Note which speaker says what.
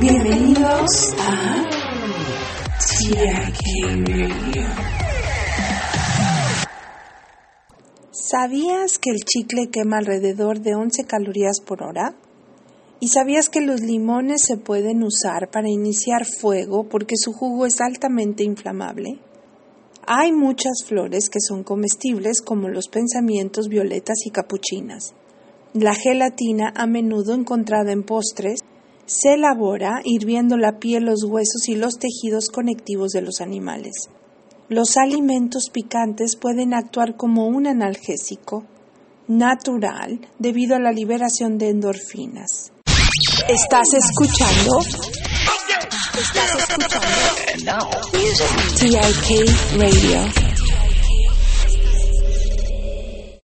Speaker 1: Bienvenidos a.
Speaker 2: ¿Sabías que el chicle quema alrededor de 11 calorías por hora? ¿Y sabías que los limones se pueden usar para iniciar fuego porque su jugo es altamente inflamable? Hay muchas flores que son comestibles como los pensamientos violetas y capuchinas. La gelatina, a menudo encontrada en postres, se elabora hirviendo la piel, los huesos y los tejidos conectivos de los animales. Los alimentos picantes pueden actuar como un analgésico natural debido a la liberación de endorfinas. ¿Estás escuchando? ¿Estás escuchando? TIK Radio.